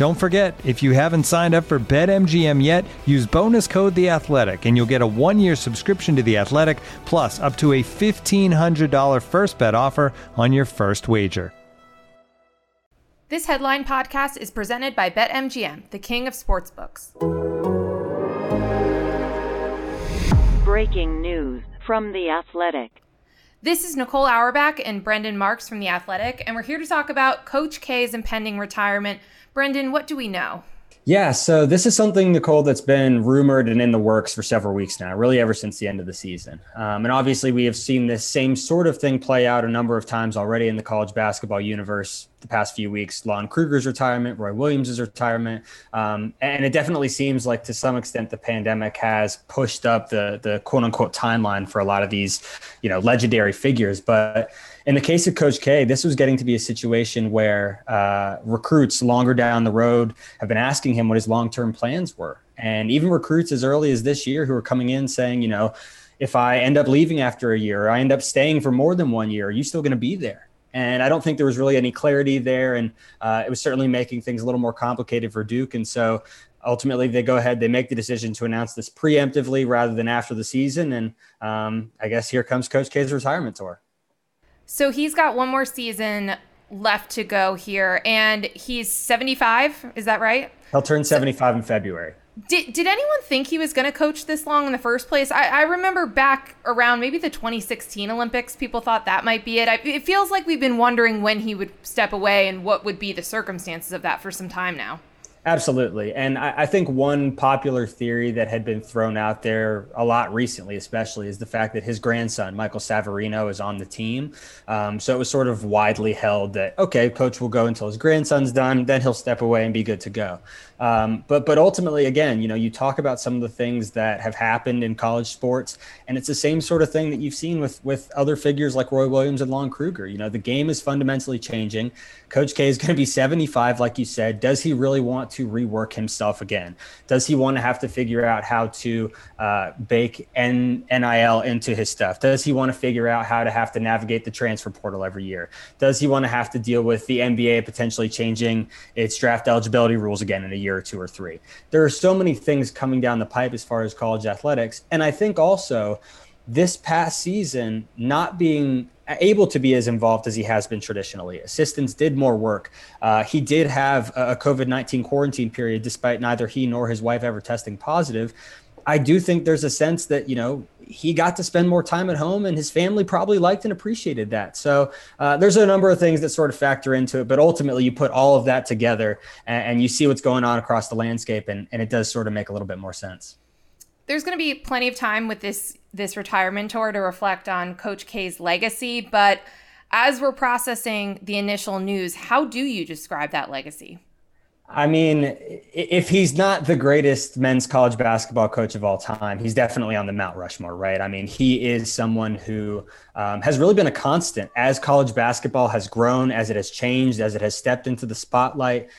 Don't forget, if you haven't signed up for BetMGM yet, use bonus code The Athletic, and you'll get a one-year subscription to The Athletic, plus up to a $1,500 first bet offer on your first wager. This headline podcast is presented by BetMGM, the king of sportsbooks. Breaking news from The Athletic. This is Nicole Auerbach and Brendan Marks from The Athletic, and we're here to talk about Coach K's impending retirement – Brendan, what do we know? Yeah, so this is something, Nicole, that's been rumored and in the works for several weeks now, really ever since the end of the season. Um, and obviously, we have seen this same sort of thing play out a number of times already in the college basketball universe the past few weeks. Lon Kruger's retirement, Roy Williams' retirement. Um, and it definitely seems like to some extent the pandemic has pushed up the, the quote unquote timeline for a lot of these, you know, legendary figures. But in the case of Coach K, this was getting to be a situation where uh, recruits longer down the road have been asking him what his long term plans were. And even recruits as early as this year who are coming in saying, you know, if I end up leaving after a year, I end up staying for more than one year, are you still going to be there? And I don't think there was really any clarity there. And uh, it was certainly making things a little more complicated for Duke. And so ultimately they go ahead, they make the decision to announce this preemptively rather than after the season. And um, I guess here comes Coach K's retirement tour. So he's got one more season left to go here, and he's 75. Is that right? He'll turn 75 so, in February. Did, did anyone think he was going to coach this long in the first place? I, I remember back around maybe the 2016 Olympics, people thought that might be it. I, it feels like we've been wondering when he would step away and what would be the circumstances of that for some time now. Absolutely. And I, I, think one popular theory that had been thrown out there a lot recently, especially, is the fact that his grandson, Michael Savarino, is on the team. Um, so it was sort of widely held that, okay, coach will go until his grandson's done, then he'll step away and be good to go. Um, but but ultimately, again, you know, you talk about some of the things that have happened in college sports, and it's the same sort of thing that you've seen with with other figures like Roy Williams and Lon Kruger. You know, the game is fundamentally changing. Coach K is going to be 75, like you said. Does he really want to rework himself again? Does he want to have to figure out how to uh, bake N- NIL into his stuff? Does he want to figure out how to have to navigate the transfer portal every year? Does he want to have to deal with the NBA potentially changing its draft eligibility rules again in a year? year or two or three. There are so many things coming down the pipe as far as college athletics. And I think also this past season, not being able to be as involved as he has been traditionally. Assistants did more work. Uh, he did have a COVID 19 quarantine period, despite neither he nor his wife ever testing positive. I do think there's a sense that, you know, he got to spend more time at home and his family probably liked and appreciated that. So uh, there's a number of things that sort of factor into it, but ultimately you put all of that together and, and you see what's going on across the landscape and, and it does sort of make a little bit more sense. There's going to be plenty of time with this this retirement tour to reflect on Coach K's legacy, but as we're processing the initial news, how do you describe that legacy? I mean, if he's not the greatest men's college basketball coach of all time, he's definitely on the Mount Rushmore, right? I mean, he is someone who um, has really been a constant as college basketball has grown, as it has changed, as it has stepped into the spotlight.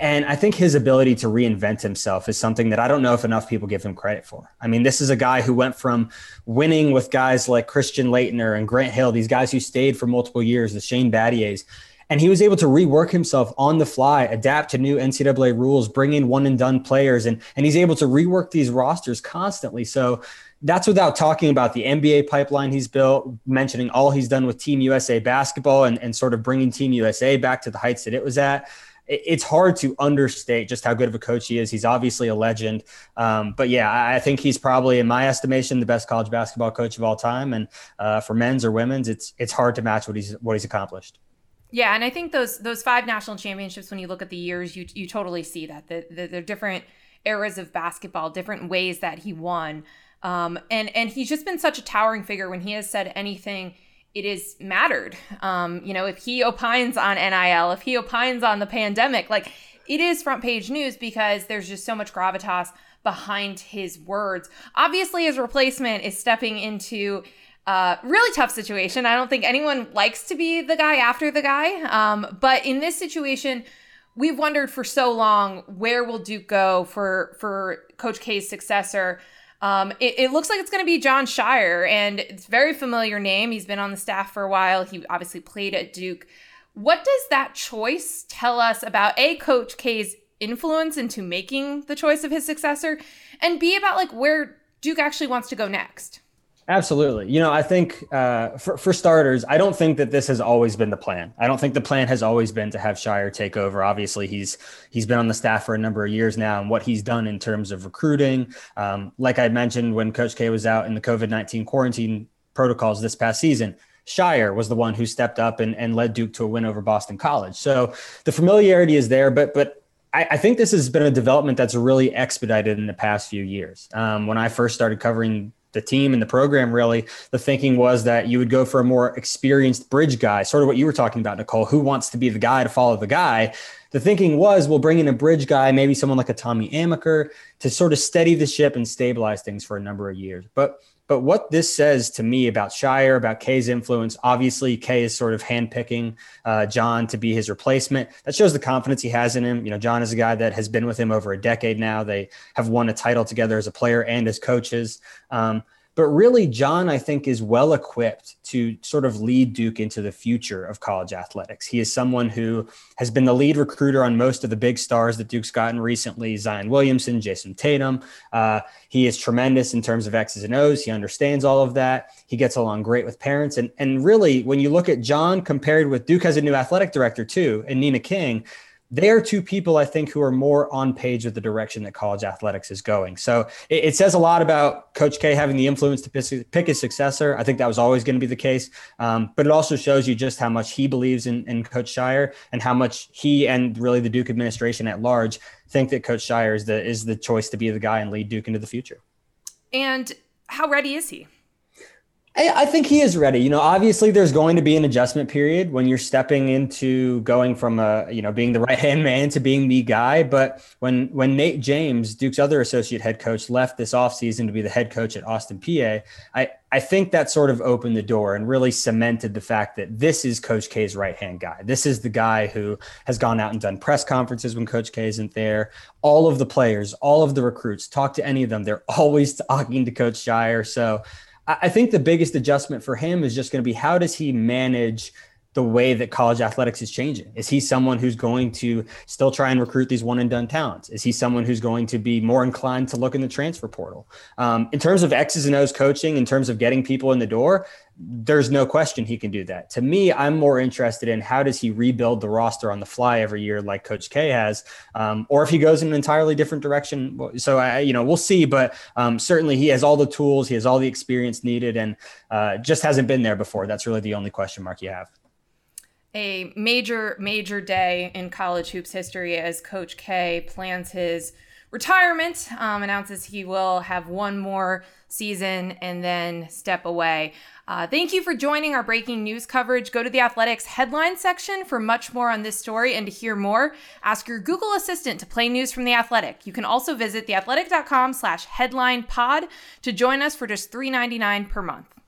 And I think his ability to reinvent himself is something that I don't know if enough people give him credit for. I mean, this is a guy who went from winning with guys like Christian Laettner and Grant Hill, these guys who stayed for multiple years, the Shane Battiers and he was able to rework himself on the fly, adapt to new NCAA rules, bring in one and done players, and and he's able to rework these rosters constantly. So that's without talking about the NBA pipeline he's built, mentioning all he's done with Team USA basketball and, and sort of bringing Team USA back to the heights that it was at. It's hard to understate just how good of a coach he is. He's obviously a legend. Um, but yeah, I think he's probably, in my estimation, the best college basketball coach of all time. And uh, for men's or women's, it's it's hard to match what he's what he's accomplished. Yeah, and I think those those five national championships, when you look at the years, you you totally see that the, the, different eras of basketball, different ways that he won. Um, and and he's just been such a towering figure when he has said anything it is mattered. Um, you know, if he opines on NIL, if he opines on the pandemic, like it is front page news because there's just so much gravitas behind his words. Obviously, his replacement is stepping into a really tough situation. I don't think anyone likes to be the guy after the guy. Um, but in this situation, we've wondered for so long where will Duke go for for Coach K's successor. Um, it, it, looks like it's going to be Jon Scheyer, and it's very familiar name. He's been on the staff for a while. He obviously played at Duke. What does that choice tell us about A, Coach K's influence into making the choice of his successor, and B, about like where Duke actually wants to go next? Absolutely. You know, I think uh, for, for starters, I don't think that this has always been the plan. I don't think the plan has always been to have Scheyer take over. Obviously, he's he's been on the staff for a number of years now, and what he's done in terms of recruiting, um, like I mentioned when Coach K was out in the COVID nineteen quarantine protocols this past season, Scheyer was the one who stepped up and, and led Duke to a win over Boston College. So the familiarity is there, but but I, think this has been a development that's really expedited in the past few years. Um, when I first started covering the team and the program really the thinking was that you would go for a more experienced bridge guy. Sort of what you were talking about nicole. Who wants to be the guy to follow the guy the thinking was we'll bring in a bridge guy maybe someone like a tommy amaker to sort of steady the ship and stabilize things for a number of years but but what this says to me about Scheyer, about K's influence, obviously K is sort of handpicking uh, Jon to be his replacement. That shows the confidence he has in him. You know, Jon is a guy that has been with him over a decade now. They have won a title together as a player and as coaches. Um, but really, Jon, I think, is well equipped to sort of lead Duke into the future of college athletics. He is someone who has been the lead recruiter on most of the big stars that Duke's gotten recently Zion Williamson, Jayson Tatum. Uh, he is tremendous in terms of X's and O's. He understands all of that. He gets along great with parents. And, and really, when you look at Jon compared with Duke has a new athletic director, too, and Nina King they are two people I think who are more on page with the direction that college athletics is going. So it, it says a lot about Coach K having the influence to pick, his successor. I think that was always going to be the case. Um, but it also shows you just how much he believes in, in Coach Scheyer and how much he and really the Duke administration at large think that Coach Scheyer is the is the choice to be the guy and lead Duke into the future. And how ready is he? I think he is ready. You know, obviously there's going to be an adjustment period when you're stepping into going from a, you know, being the right hand man to being the guy. But when when Nate James, Duke's other associate head coach, left this offseason to be the head coach at Austin Peay, I, I think that sort of opened the door and really cemented the fact that this is Coach K's right hand guy. This is the guy who has gone out and done press conferences when Coach K isn't there. All of the players, all of the recruits, talk to any of them. They're always talking to Coach Scheyer. So I think the biggest adjustment for him is just going to be how does he manage the way that college athletics is changing? Is he someone who's going to still try and recruit these one and done talents? Is he someone who's going to be more inclined to look in the transfer portal? Um, in terms of X's and O's coaching, in terms of getting people in the door, there's no question he can do that. To me, I'm more interested in how does he rebuild the roster on the fly every year, like Coach K has, um, or if he goes in an entirely different direction. So I, you know, we'll see. But um, certainly, he has all the tools, he has all the experience needed, and uh, just hasn't been there before. That's really the only question mark you have. A major, major day in college hoops history as Coach K plans his retirement, um, announces he will have one more season and then step away. Uh, thank you for joining our breaking news coverage. Go to the Athletics headline section for much more on this story and to hear more. Ask your Google Assistant to play news from the Athletic. You can also visit theathletic.com slash headline pod to join us for just $3.99 per month.